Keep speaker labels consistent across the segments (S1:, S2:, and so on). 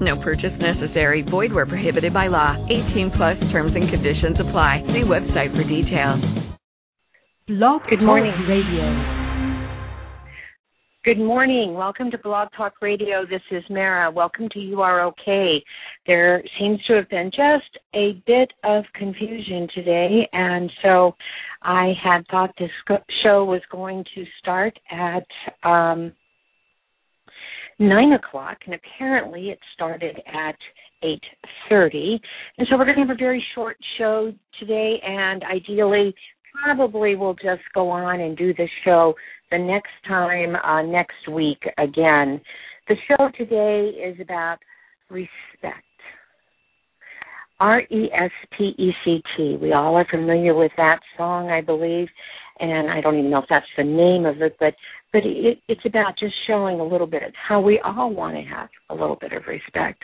S1: No purchase necessary. Void where prohibited by law. 18 plus terms and conditions apply. See website for details.
S2: Blog
S3: Good morning.
S2: Talk Radio.
S3: Good morning. Welcome to Blog Talk Radio. This is Mara. Welcome to You Are Okay. There seems to have been just a bit of confusion today, and so I had thought this show was going to start at um, nine o'clock, and apparently it started at eight thirty. And so we're going to have a very short show today, and ideally, probably we'll just go on and do the show the next time uh, next week again. The show today is about respect. R E S P E C T. We all are familiar with that song, I believe, and I don't even know if that's the name of it, but but it, it's about just showing a little bit how we all want to have a little bit of respect.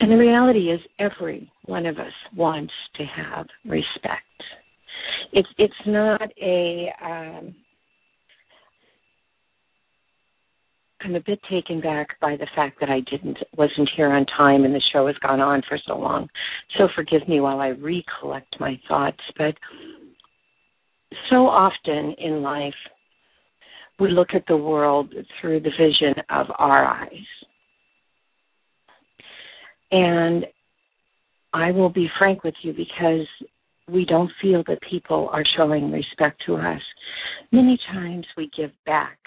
S3: And the reality is, every one of us wants to have respect. It's it's not a um, I'm a bit taken back by the fact that I didn't wasn't here on time and the show has gone on for so long. So forgive me while I recollect my thoughts. But so often in life, we look at the world through the vision of our eyes. And I will be frank with you because we don't feel that people are showing respect to us. Many times we give back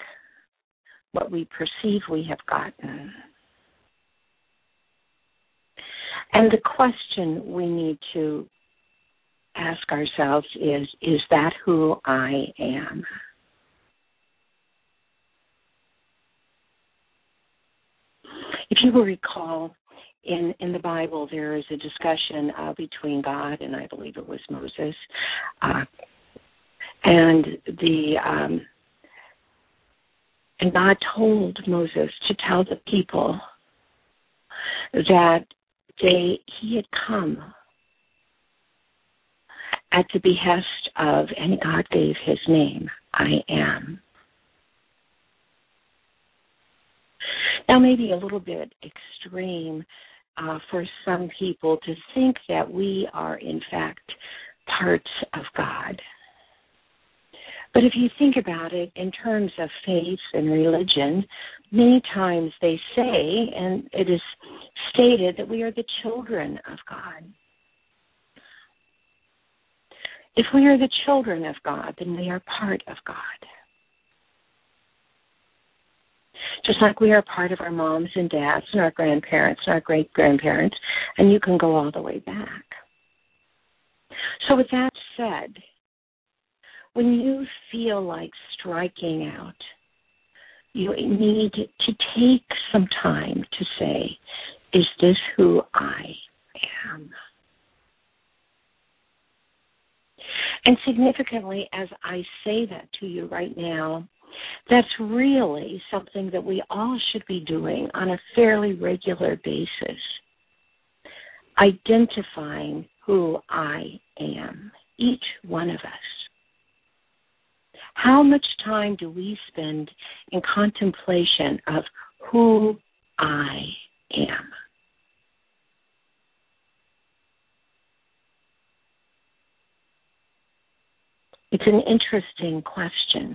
S3: what we perceive we have gotten. And the question we need to ask ourselves is Is that who I am? If you will recall, in, in the Bible, there is a discussion uh, between God and I believe it was Moses, uh, and the um, and God told Moses to tell the people that they he had come at the behest of, and God gave his name, I am. Now, maybe a little bit extreme uh, for some people to think that we are, in fact, parts of God. But if you think about it in terms of faith and religion, many times they say, and it is stated, that we are the children of God. If we are the children of God, then we are part of God. Just like we are part of our moms and dads and our grandparents and our great grandparents, and you can go all the way back. So, with that said, when you feel like striking out, you need to take some time to say, Is this who I am? And significantly, as I say that to you right now, that's really something that we all should be doing on a fairly regular basis. Identifying who I am, each one of us. How much time do we spend in contemplation of who I am? It's an interesting question.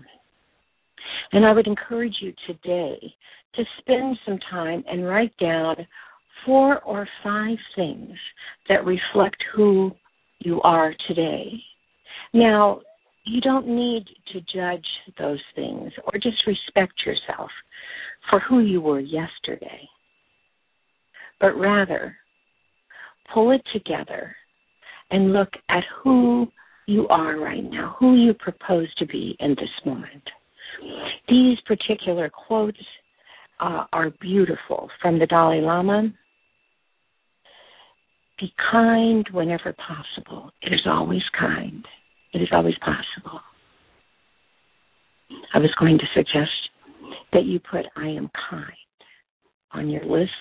S3: And I would encourage you today to spend some time and write down four or five things that reflect who you are today. Now, you don't need to judge those things or just respect yourself for who you were yesterday, but rather pull it together and look at who you are right now, who you propose to be in this moment. These particular quotes uh, are beautiful from the Dalai Lama. Be kind whenever possible. It is always kind. It is always possible. I was going to suggest that you put I am kind on your list.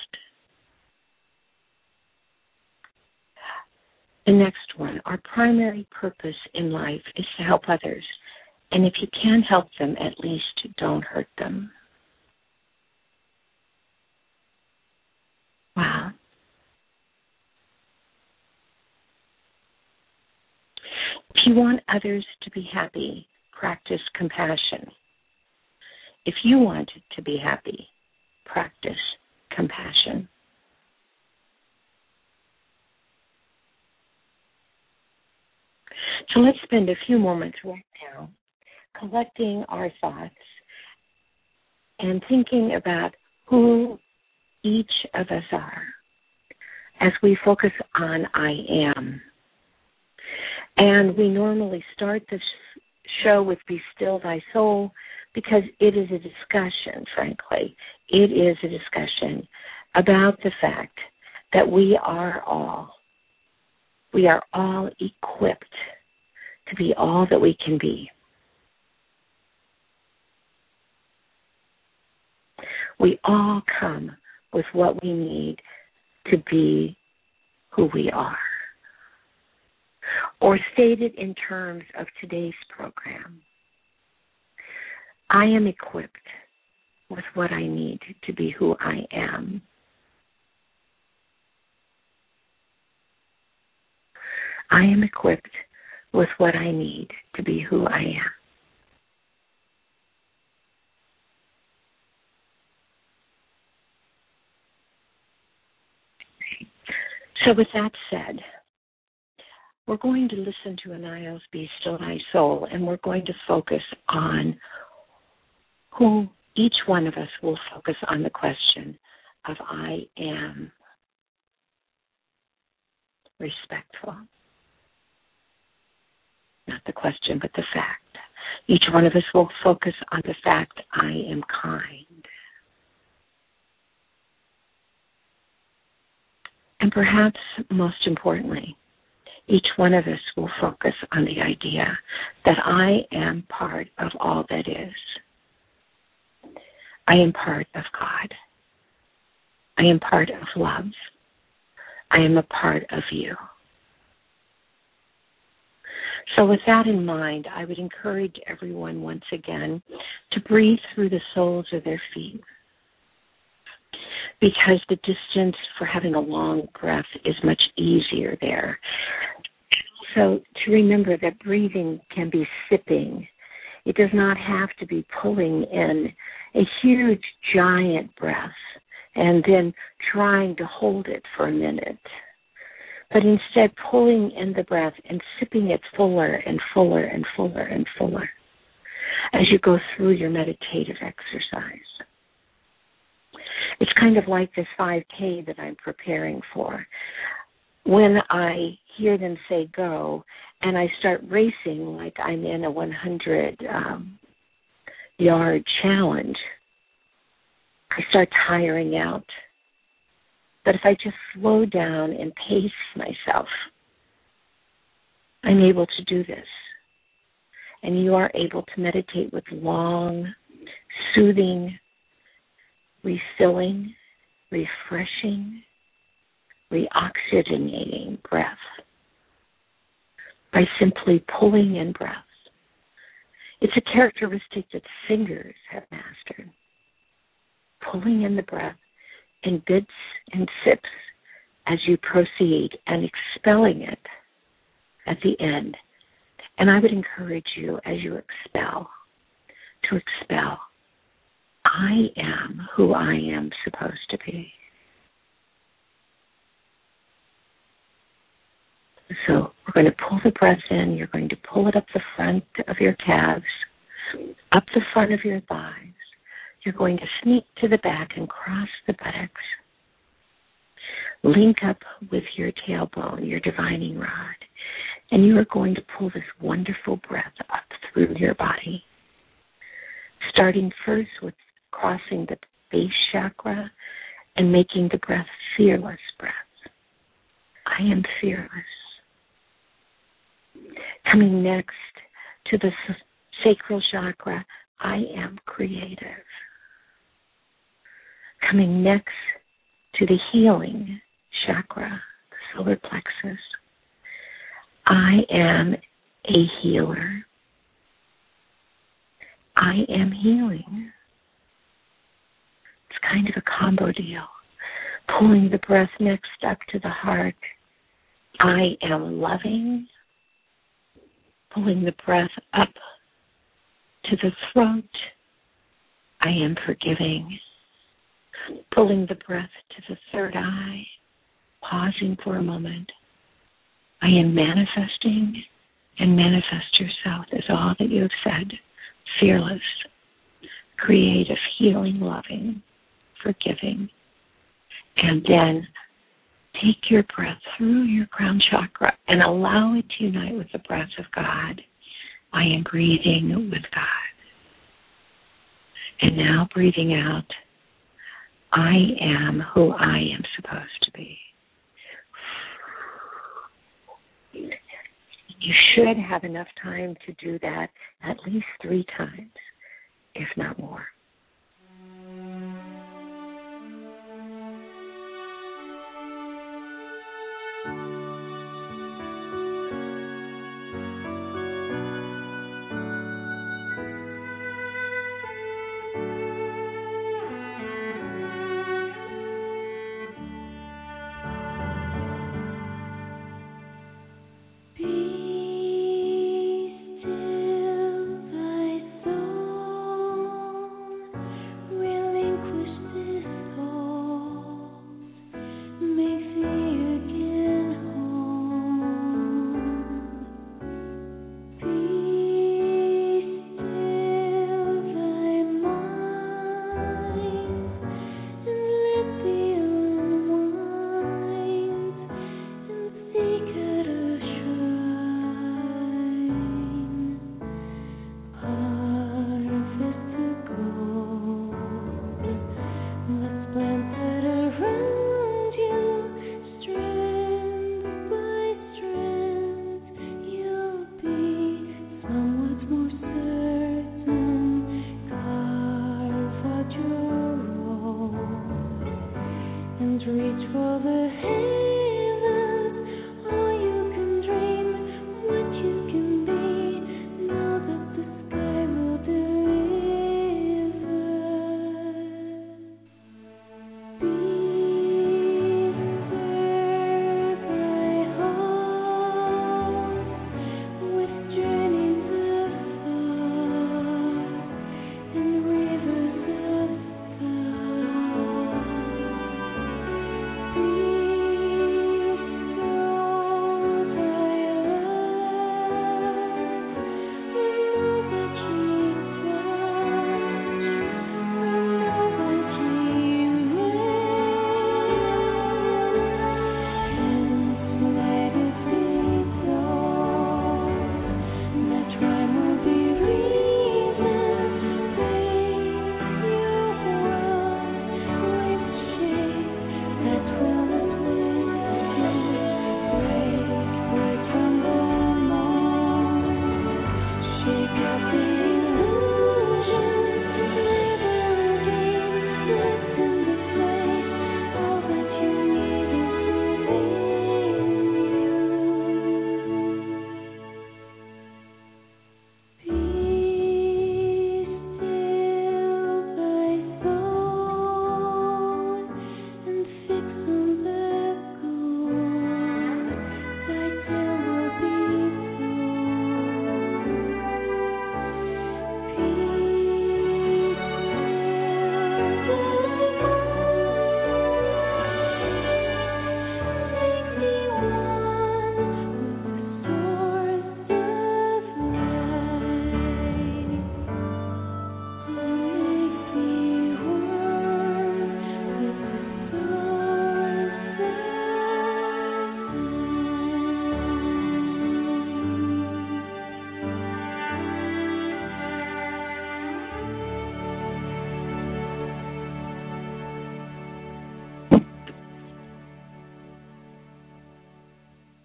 S3: The next one, our primary purpose in life is to help others. And if you can help them, at least don't hurt them. Wow. If you want others to be happy, practice compassion. If you want to be happy, practice compassion. So let's spend a few moments right now collecting our thoughts and thinking about who each of us are as we focus on I am. And we normally start the show with Be Still Thy Soul because it is a discussion, frankly. It is a discussion about the fact that we are all, we are all equipped to be all that we can be. We all come with what we need to be who we are. Or stated in terms of today's program, I am equipped with what I need to be who I am. I am equipped with what I need to be who I am. So, with that said, we're going to listen to Anaya's Be Still Thy Soul, and we're going to focus on who each one of us will focus on the question of I am respectful. Not the question, but the fact. Each one of us will focus on the fact I am kind. And perhaps most importantly, each one of us will focus on the idea that I am part of all that is. I am part of God. I am part of love. I am a part of you. So, with that in mind, I would encourage everyone once again to breathe through the soles of their feet because the distance for having a long breath is much easier there. So to remember that breathing can be sipping. It does not have to be pulling in a huge giant breath and then trying to hold it for a minute. But instead pulling in the breath and sipping it fuller and fuller and fuller and fuller as you go through your meditative exercise. It's kind of like this 5K that I'm preparing for. When I hear them say go and I start racing like I'm in a 100 um, yard challenge, I start tiring out. But if I just slow down and pace myself, I'm able to do this. And you are able to meditate with long, soothing, refilling, refreshing, reoxygenating breath by simply pulling in breath. It's a characteristic that singers have mastered. Pulling in the breath in bits and sips as you proceed and expelling it at the end. And I would encourage you as you expel to expel I am who I am supposed to be. So we're going to pull the breath in. You're going to pull it up the front of your calves, up the front of your thighs. You're going to sneak to the back and cross the buttocks. Link up with your tailbone, your divining rod, and you are going to pull this wonderful breath up through your body. Starting first with crossing the base chakra and making the breath fearless breath. I am fearless. Coming next
S4: to the sacral chakra, I am creative. Coming next to the healing chakra, the solar plexus, I am a healer. I am healing. It's kind of a combo deal. Pulling the breath next up to the heart. I am loving. Pulling the breath up to the throat. I am forgiving. Pulling the breath to the third eye. Pausing for a moment. I am manifesting and manifest yourself as all that you have said fearless, creative, healing, loving, forgiving. And then take your breath through your crown chakra and allow it to unite with the breath of God. I am breathing with God. And now breathing out, I am who I am supposed to be. You should have enough time to do that at least three times, if not more.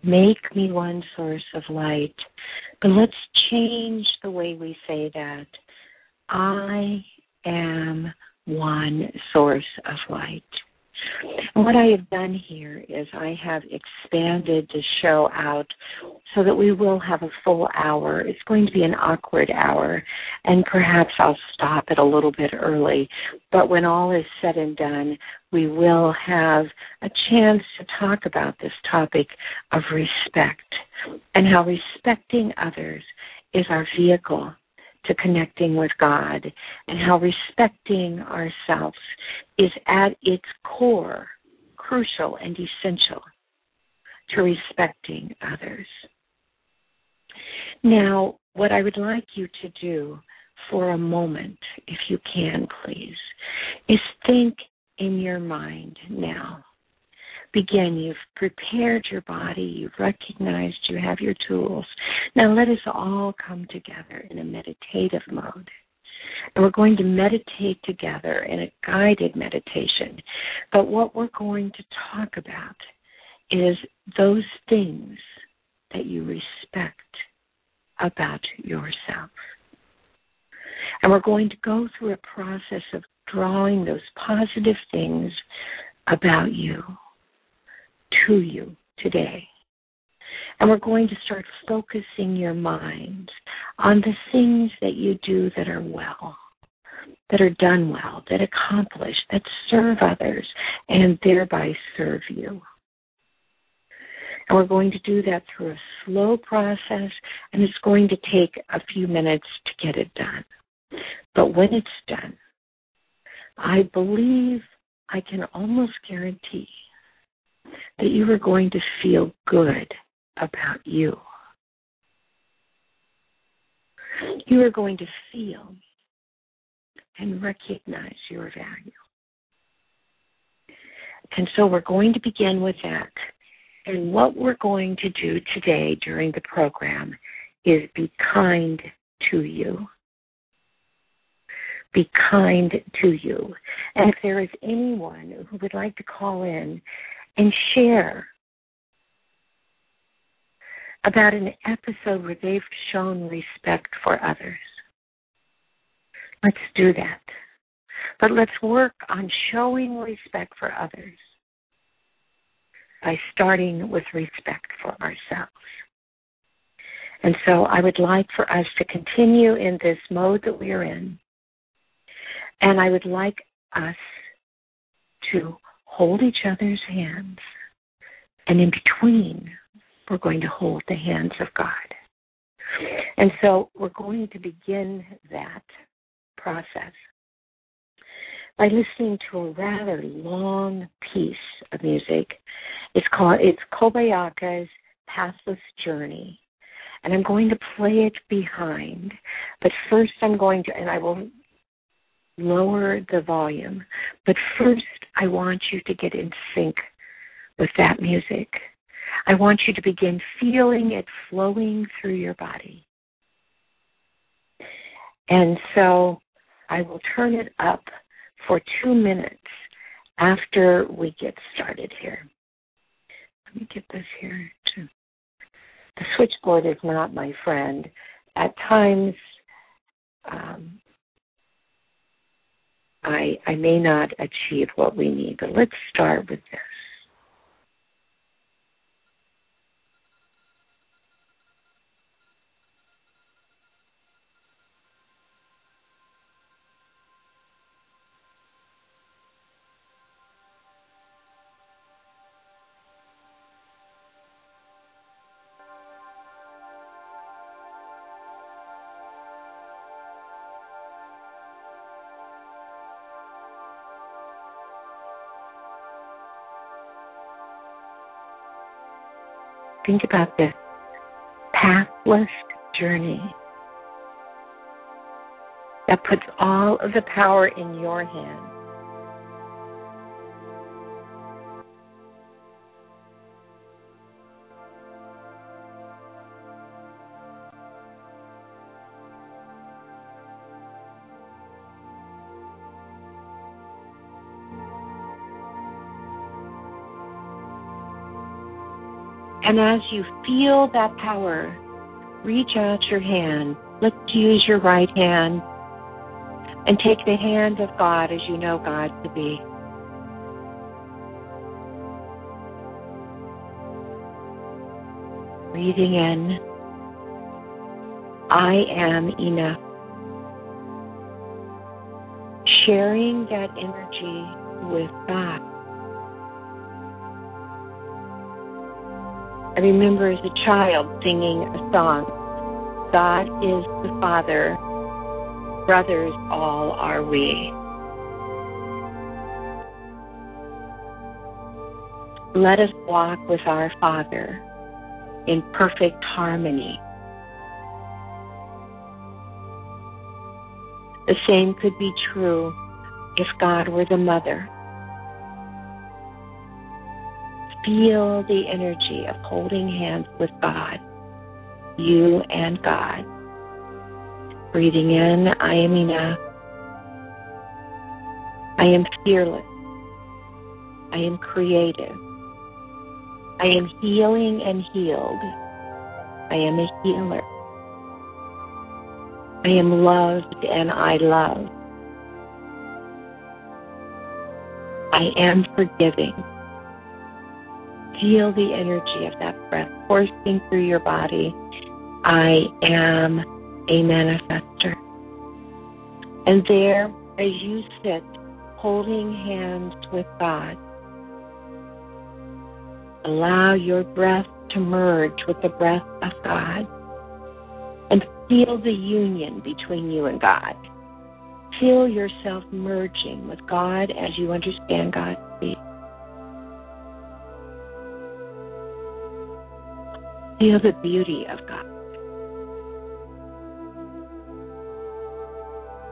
S4: Make me one source of light. But let's
S3: change the way we say that. I am one source of light. And what I have done here is I have expanded the show out so that we will have a full hour. It's going to be an awkward hour, and perhaps I'll stop it a little bit early. But when all is said and done, we will have a chance to talk about this topic of respect and how respecting others is our vehicle to connecting with God and how respecting ourselves is at its core crucial and essential to respecting others. Now, what I would like you to do for a moment, if you can please, is think in your mind now begin. You've prepared your body, you've recognized you have your tools. Now let us all come together in a meditative mode. And we're going to meditate together in a guided meditation. But what we're going to talk about is those things that you respect about yourself. And we're going to go through a process of drawing those positive things about you to you today. And we're going to start focusing your mind on the things that you do that are well, that are done well, that accomplish, that serve others, and thereby serve you. And we're going to do that through a slow process, and it's going to take a few minutes to get it done. But when it's done, I believe I can almost guarantee that you are going to feel good about you. You are going to feel and recognize your value. And so we're going to begin with that. And what we're going to do today during the program is be kind to you. Be kind to you. And if there is anyone who would like to call in and share about an episode where they've shown respect for others. Let's do that. But let's work on showing respect for others by starting with respect for ourselves. And so I would like for us to continue in this mode that we are in. And I would like us to hold each other's hands, and in between, we're going to hold the hands of God. And so we're going to begin that process by listening to a rather long piece of music. It's called it's Kobayaka's Pathless Journey. And I'm going to play it behind, but first I'm going to and I will lower the volume. But first, I want you to get in sync with that music. I want you to begin feeling it flowing through your body. And so I will turn it up for two minutes after we get started here. Let me get this here too. The switchboard is not my friend. At times, um, I, I may not achieve what we need. But let's start with this. Think about this pathless journey that puts all of the power in your hands. And as you feel that power reach out your hand. Let's use your right hand and take the hand of God as you know God to be. Breathing in, I am enough. Sharing that energy with God. I remember as a child singing a song God is the Father, brothers all are we. Let us walk with our Father in perfect harmony. The same could be true if God were the mother. Feel the energy of holding hands with God, you and God. Breathing in, I am enough. I am fearless. I am creative. I am healing and healed. I am a healer. I am loved and I love. I am forgiving. Feel the energy of that breath coursing through your body. I am a manifester. And there, as you sit, holding hands with God, allow your breath to merge with the breath of God and feel the union between you and God. Feel yourself merging with God as you understand God speak. Feel the beauty of God.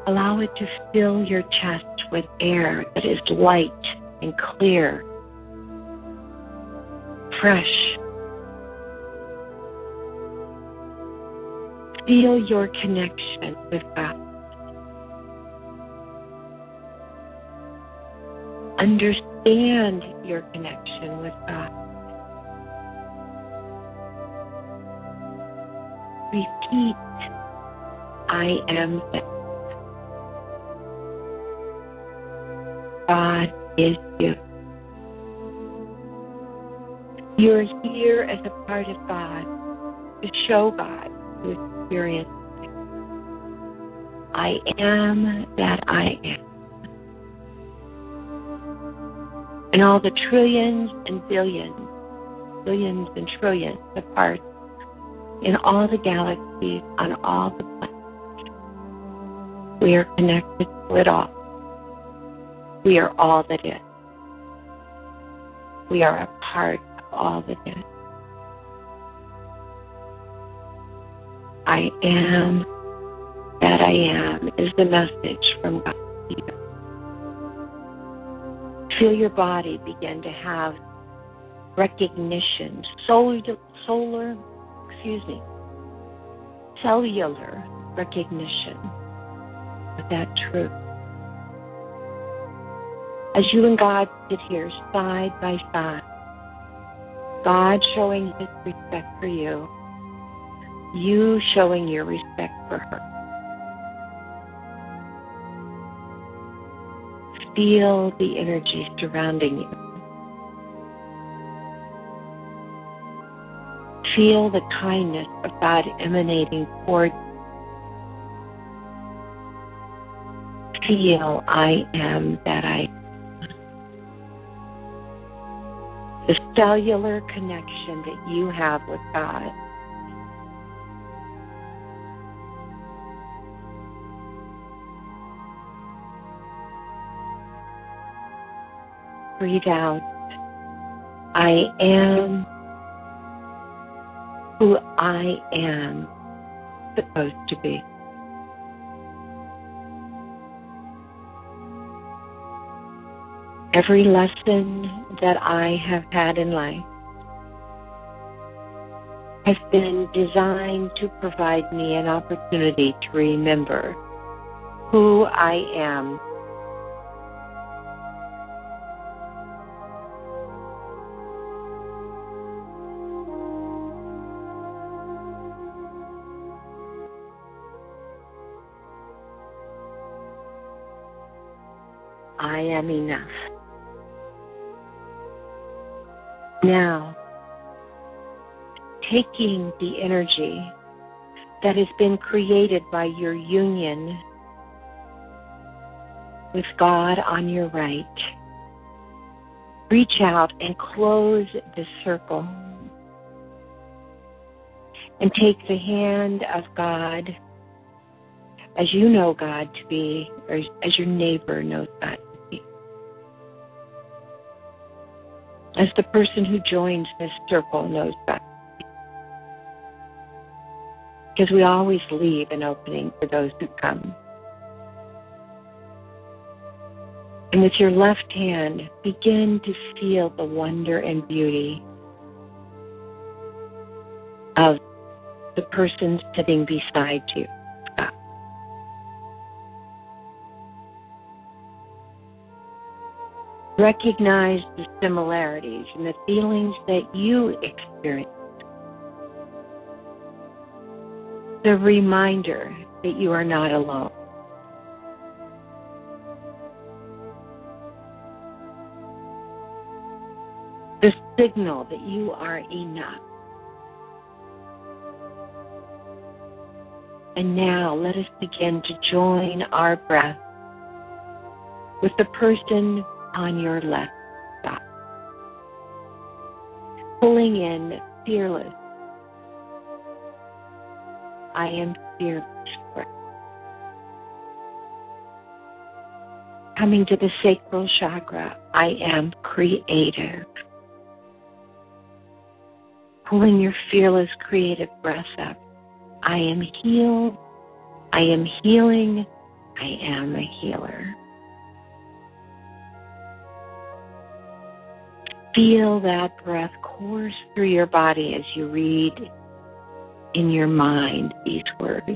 S3: Allow it to fill your chest with air that is light and clear, fresh. Feel your connection with God. Understand your connection with God. Repeat, I am. God is you. You're here as a part of God to show God to experience. I am that I am. And all the trillions and billions, billions and trillions of parts in all the galaxies, on all the planets, we are connected to it all. We are all that is. We are a part of all that is. I am that I am is the message from God. Feel your body begin to have recognition, solar, solar, excuse me, cellular recognition of that truth. As you and God sit here side by side, God showing his respect for you, you showing your respect for her. Feel the energy surrounding you. Feel the kindness of God emanating toward you. Feel I am that I the cellular connection that you have with God. Breathe out. I am who I am supposed to be. Every lesson that I have had in life has been designed to provide me an opportunity to remember who I am Now, taking the energy that has been created by your union with God on your right, reach out and close the circle and take the hand of God as you know God to be, or as your neighbor knows God As the person who joins this circle knows best. Because we always leave an opening for those who come. And with your left hand, begin to feel the wonder and beauty of the person sitting beside you. Recognize the similarities and the feelings that you experience. The reminder that you are not alone. The signal that you are enough. And now let us begin to join our breath with the person on your left side. Pulling in fearless. I am fearless. Coming to the sacral chakra, I am creative. Pulling your fearless creative breath up. I am healed. I am healing. I am a healer. Feel that breath course through your body as you read in your mind these words,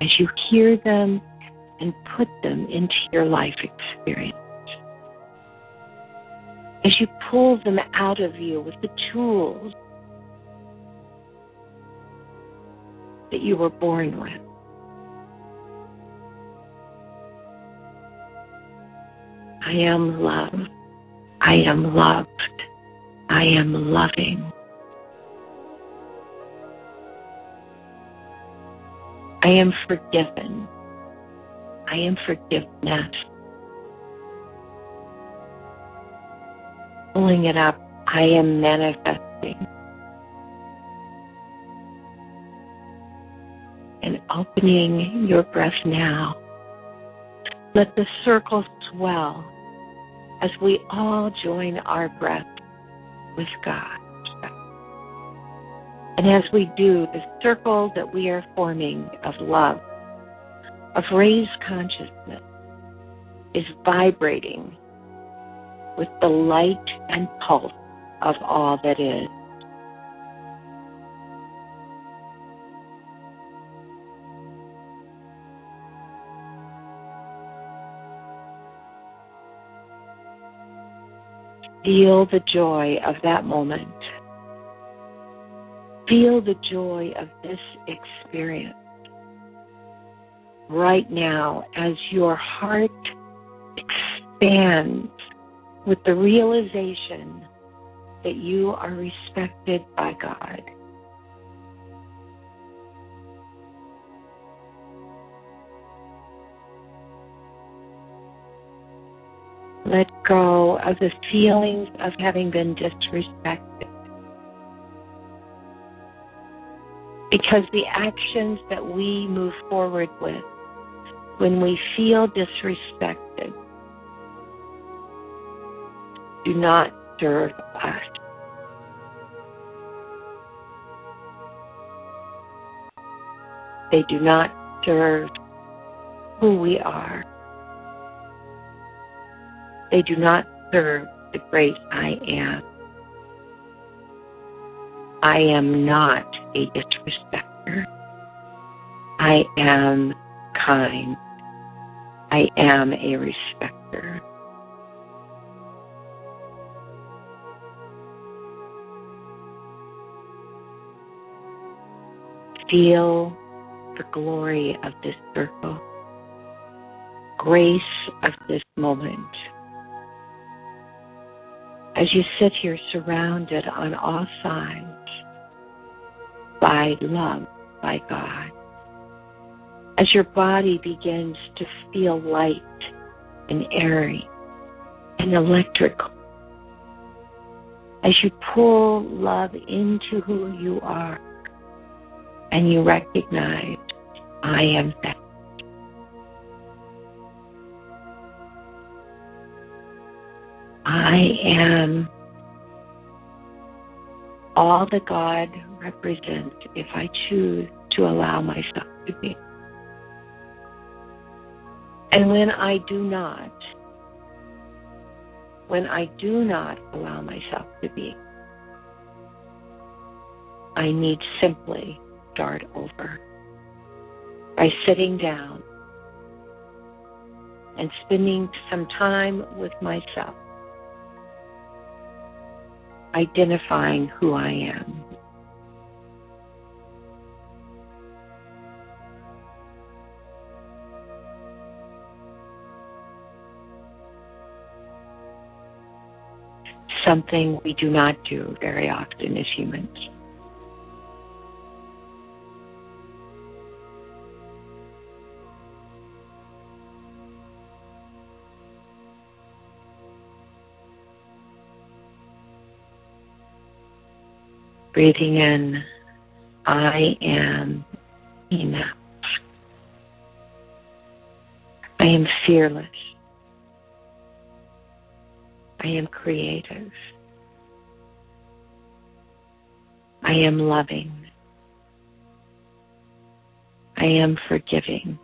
S3: as you hear them and put them into your life experience. As you pull them out of you with the tools that you were born with. I am love. I am loved. I am loving. I am forgiven. I am forgiveness. Pulling it up, I am manifesting. And opening your breath now. Let the circle swell as we all join our breath with God. And as we do, the circle that we are forming of love, of raised consciousness, is vibrating with the light and pulse of all that is. Feel the joy of that moment. Feel the joy of this experience right now as your heart expands with the realization that you are respected by God. Let go of the feelings of having been disrespected. Because the actions that we move forward with when we feel disrespected do not serve us. They do not serve who we are. They do not serve the great I am. I am not a disrespecter. I am kind. I am a respecter. Feel the glory of this circle. grace of this moment. As you sit here surrounded on all sides by love, by God, as your body begins to feel light and airy and electrical, as you pull love into who you are and you recognize, I am that. I am all that God represents if I choose to allow myself to be. And when I do not, when I do not allow myself to be, I need simply start over by sitting down and spending some time with myself, identifying who I am. Something we do not do very often as humans. Breathing in, I am enough. I am fearless. I am creative. I am loving. I am forgiving.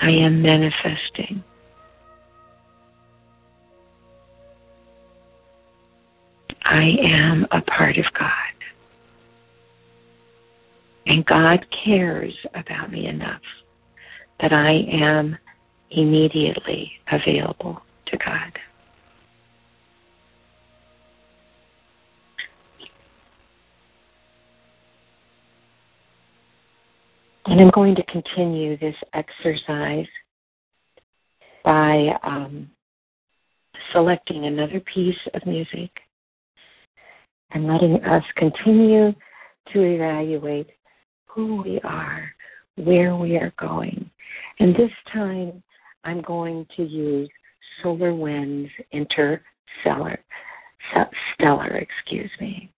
S3: I am manifesting. I am a part of God. And God cares about me enough that I am immediately available to God. And I'm going to continue this exercise by um, selecting another piece of music and letting us continue to evaluate who we are, where we are going. And this time I'm going to use Solar Winds Interstellar, Stellar, excuse me.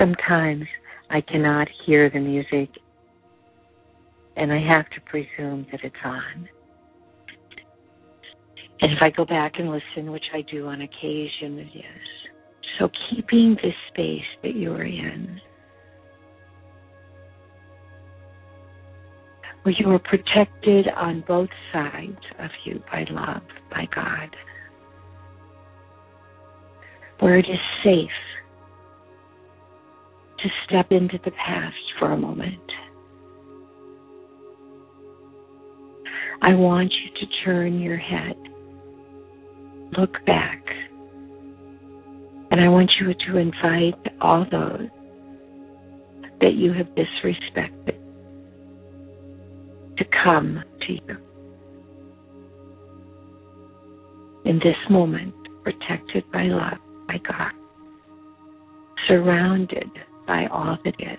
S3: Sometimes I cannot hear the music and I have to presume that it's on. And if I go back and listen, which I do on occasion, it is. So keeping this space that you're in, where you are protected on both sides of you by love, by God, where it is safe to step into the past for a moment. I want you to turn your head, look back, and I want you to invite all those that you have disrespected to come to you. In this moment, protected by love, by God, surrounded by all that is.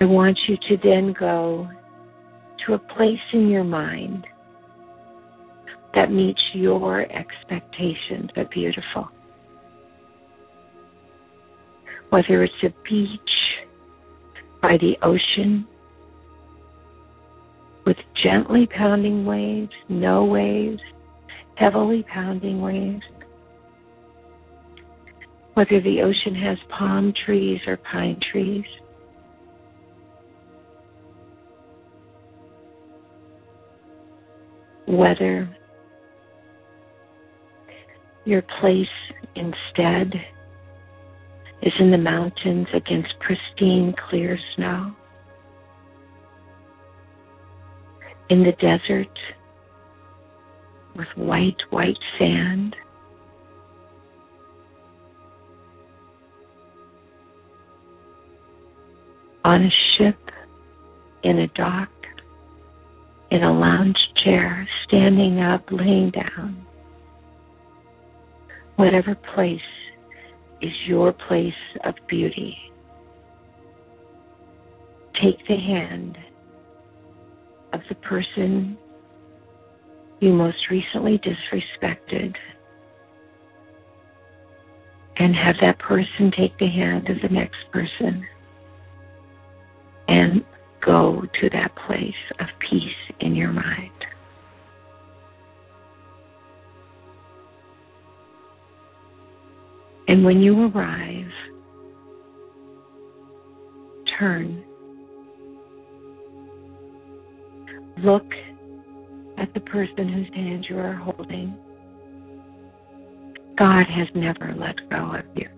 S3: I want you to then go to a place in your mind that meets your expectations of beautiful. Whether it's a beach by the ocean with gently pounding waves, no waves, heavily pounding waves, whether the ocean has palm trees or pine trees. whether your place instead is in the mountains against pristine clear snow, in the desert with white, white sand, on a ship, in a dock, in a lounge chair, standing up, laying down. Whatever place is your place of beauty. Take the hand of the person you most recently disrespected and have that person take the hand of the next person and go to that place of peace in your mind. And when you arrive, turn. Look at the person whose hand you are holding. God has never let go of you.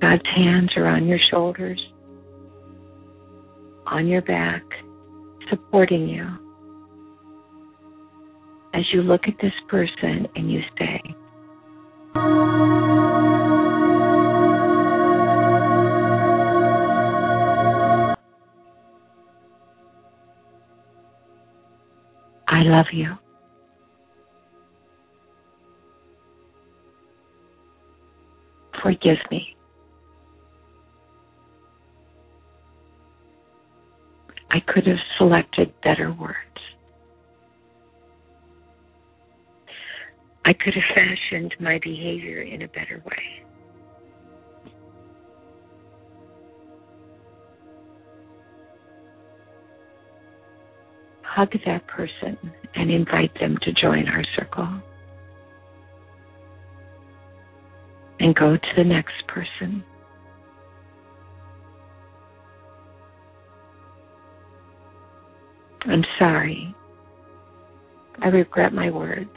S3: God's hands are on your shoulders, on your back, supporting you. As you look at this person and you say, I love you. Forgive me. I could have selected better words. I could have fashioned my behavior in a better way. Hug that person and invite them to join our circle. And go to the next person. Sorry. I regret my words.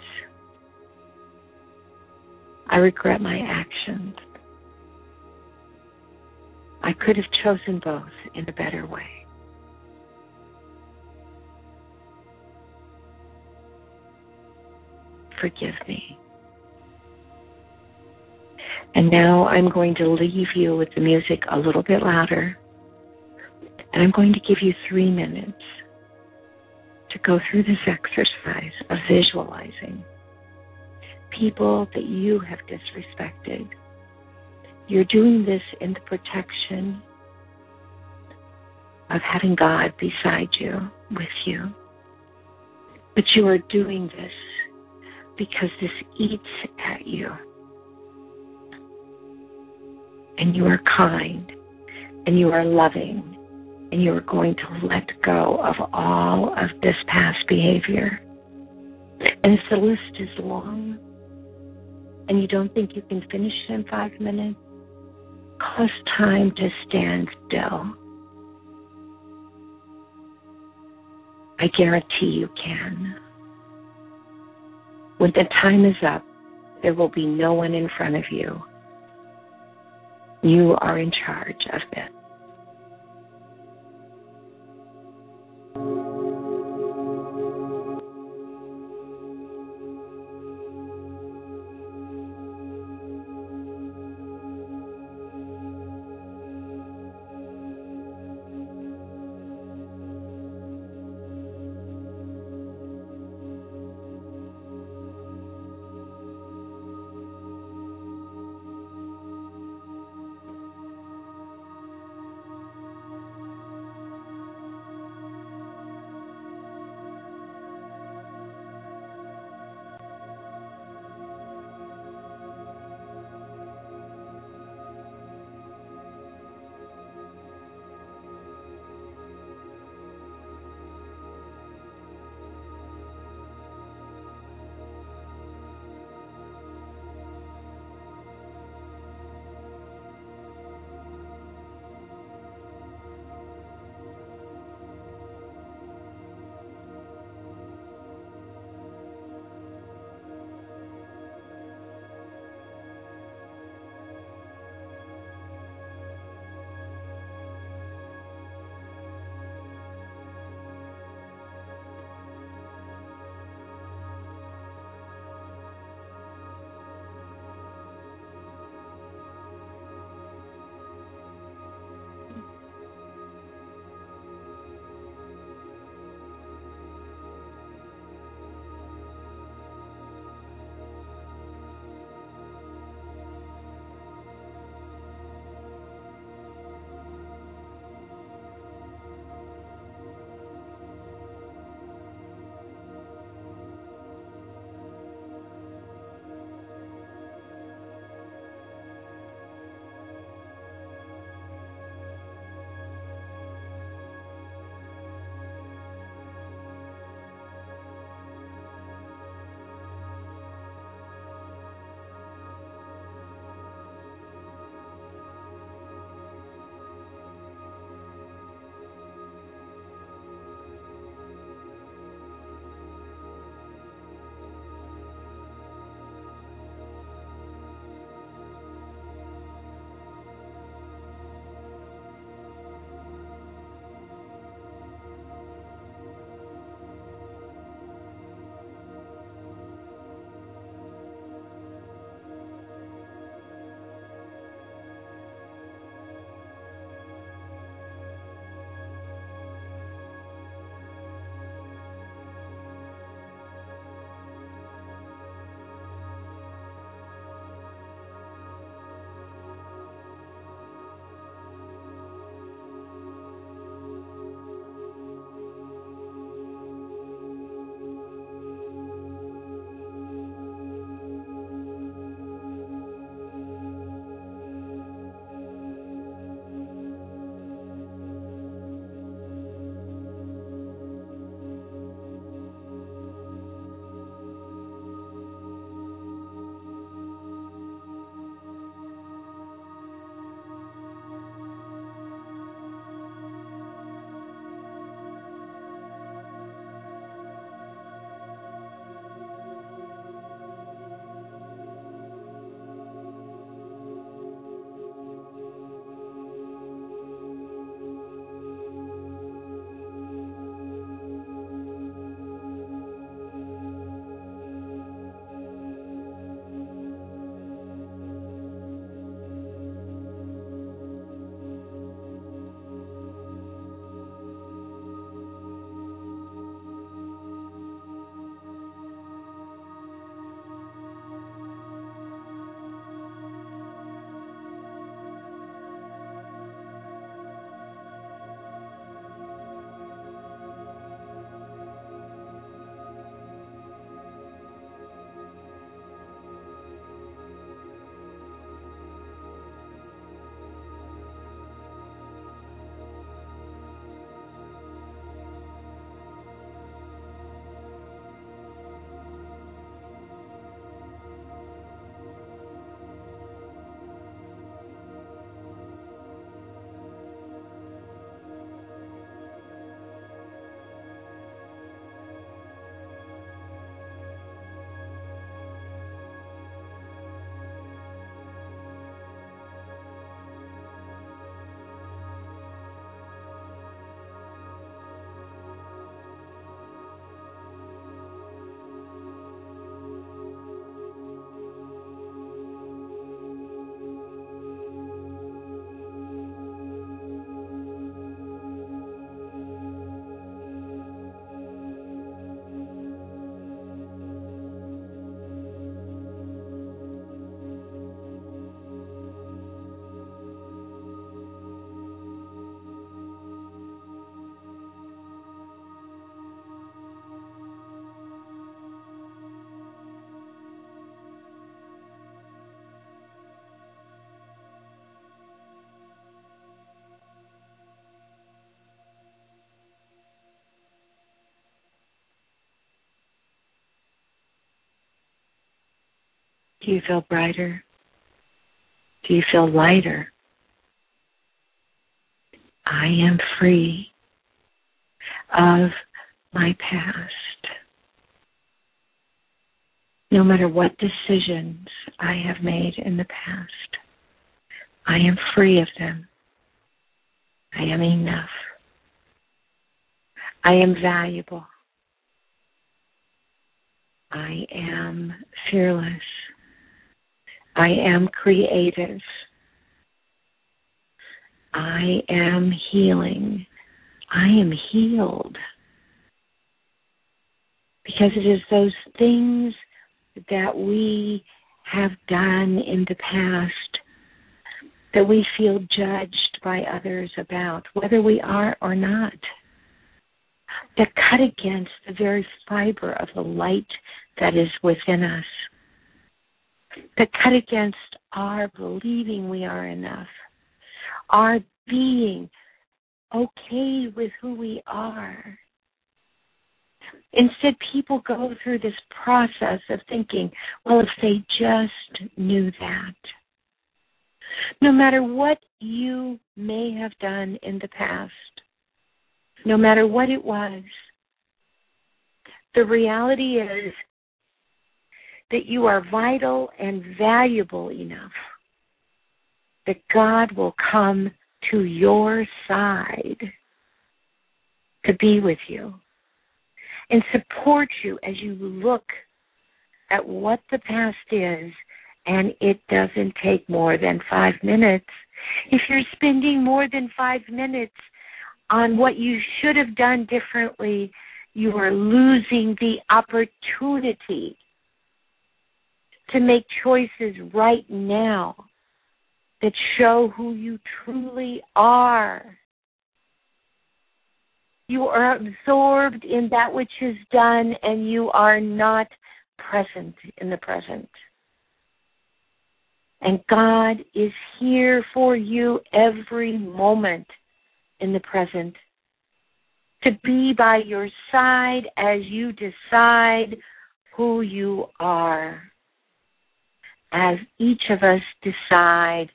S3: I regret my actions. I could have chosen both in a better way. Forgive me. And now I'm going to leave you with the music a little bit louder. And I'm going to give you three minutes go through this exercise of visualizing people that you have disrespected. You're doing this in the protection of having God beside you, with you. But you are doing this because this eats at you. And you are kind and you are loving and you are going to let go of all of this past behavior. And if the list is long and you don't think you can finish it in five minutes, cause time to stand still. I guarantee you can. When the time is up, there will be no one in front of you. You are in charge of it. Do you feel brighter? Do you feel lighter? I am free of my past. No matter what decisions I have made in the past, I am free of them. I am enough. I am valuable. I am fearless. I am creative. I am healing. I am healed. Because it is those things that we have done in the past that we feel judged by others about, whether we are or not, that cut against the very fiber of the light that is within us, that cut against our believing we are enough, our being okay with who we are. Instead, people go through this process of thinking, well, if they just knew that. No matter what you may have done in the past, no matter what it was, the reality is that you are vital and valuable enough that God will come to your side to be with you and support you as you look at what the past is and it doesn't take more than five minutes. If you're spending more than five minutes on what you should have done differently, you are losing the opportunity to make choices right now that show who you truly are. You are absorbed in that which is done and you are not present in the present. And God is here for you every moment in the present to be by your side as you decide who you are. As each of us decide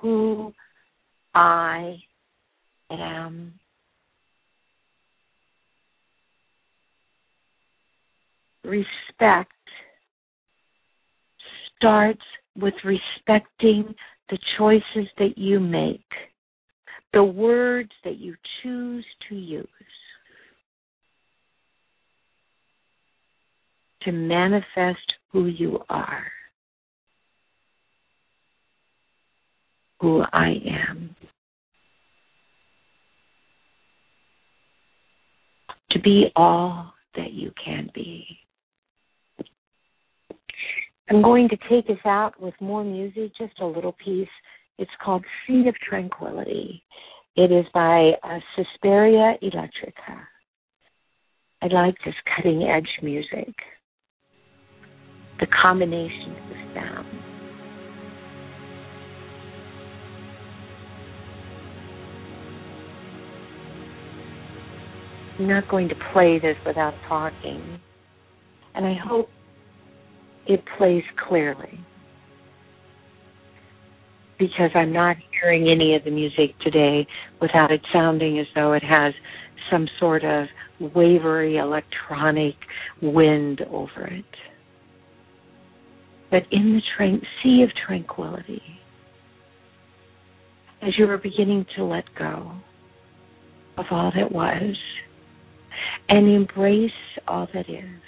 S3: who I am. Respect starts with respecting the choices that you make, the words that you choose to use to manifest who you are, who I am. To be all that you can be. I'm going to take us out with more music, just a little piece. It's called Seed of Tranquility. It is by uh, Electrica. I like this cutting edge music. The combination of sound. Not going to play this without talking. And I hope it plays clearly because I'm not hearing any of the music today without it sounding as though it has some sort of wavery electronic wind over it. But in the tra- sea of tranquility, as you are beginning to let go of all that was and embrace all that is,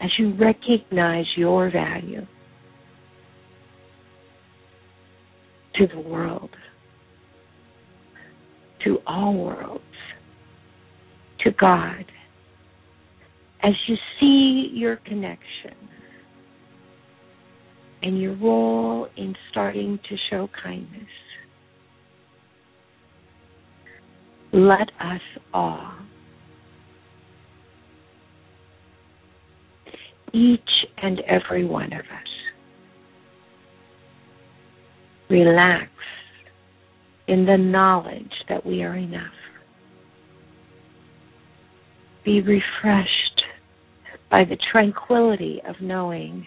S3: as you recognize your value to the world, to all worlds, to God, as you see your connection and your role in starting to show kindness, let us all each and every one of us. Relax in the knowledge that we are enough. Be refreshed by the tranquility of knowing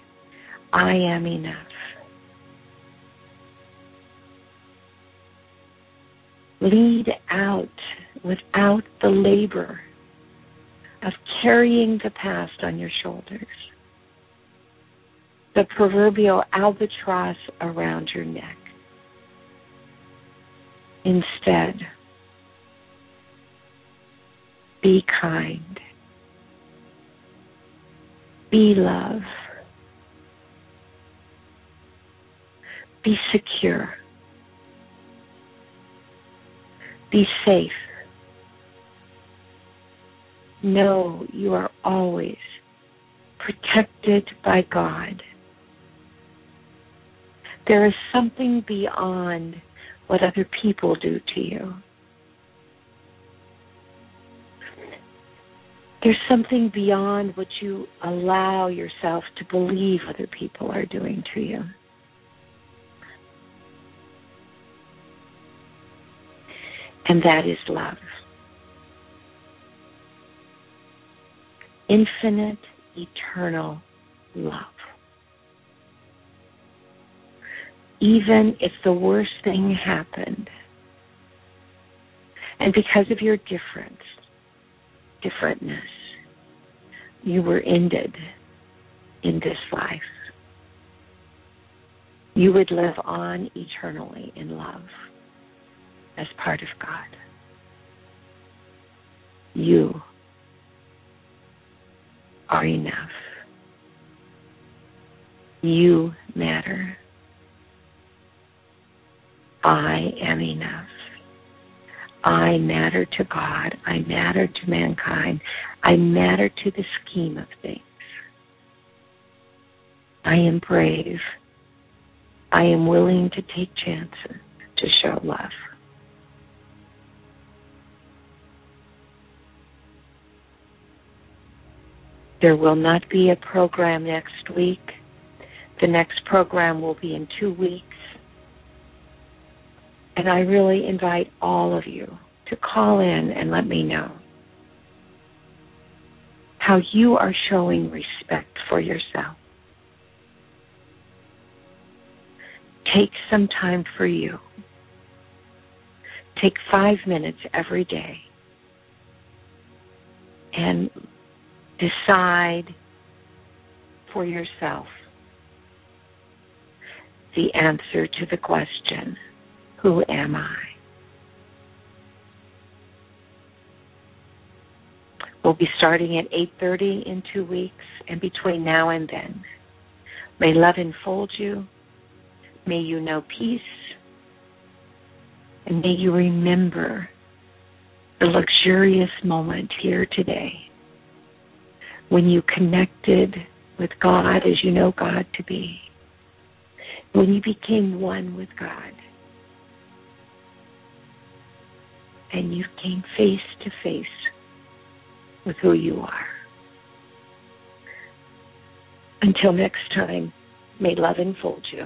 S3: I am enough. Lead out without the labor of carrying the past on your shoulders, the proverbial albatross around your neck. Instead, be kind. Be love. Be secure. Be safe. Know you are always protected by God. There is something beyond what other people do to you. There's something beyond what you allow yourself to believe other people are doing to you. And that is love. Infinite, eternal love. Even if the worst thing happened, and because of your difference, differentness, you were ended in this life. You would live on eternally in love as part of God. You are enough. You matter. I am enough. I matter to God. I matter to mankind. I matter to the scheme of things. I am brave. I am willing to take chances to show love. There will not be a program next week. The next program will be in two weeks. And I really invite all of you to call in and let me know how you are showing respect for yourself. Take some time for you. Take five minutes every day and decide for yourself the answer to the question who am I? We'll be starting at 8:30 in 2 weeks and between now and then. May love enfold you. May you know peace. And may you remember the luxurious moment here today when you connected with God as you know God to be. When you became one with God. and you came face to face with who you are. Until next time, may love enfold you.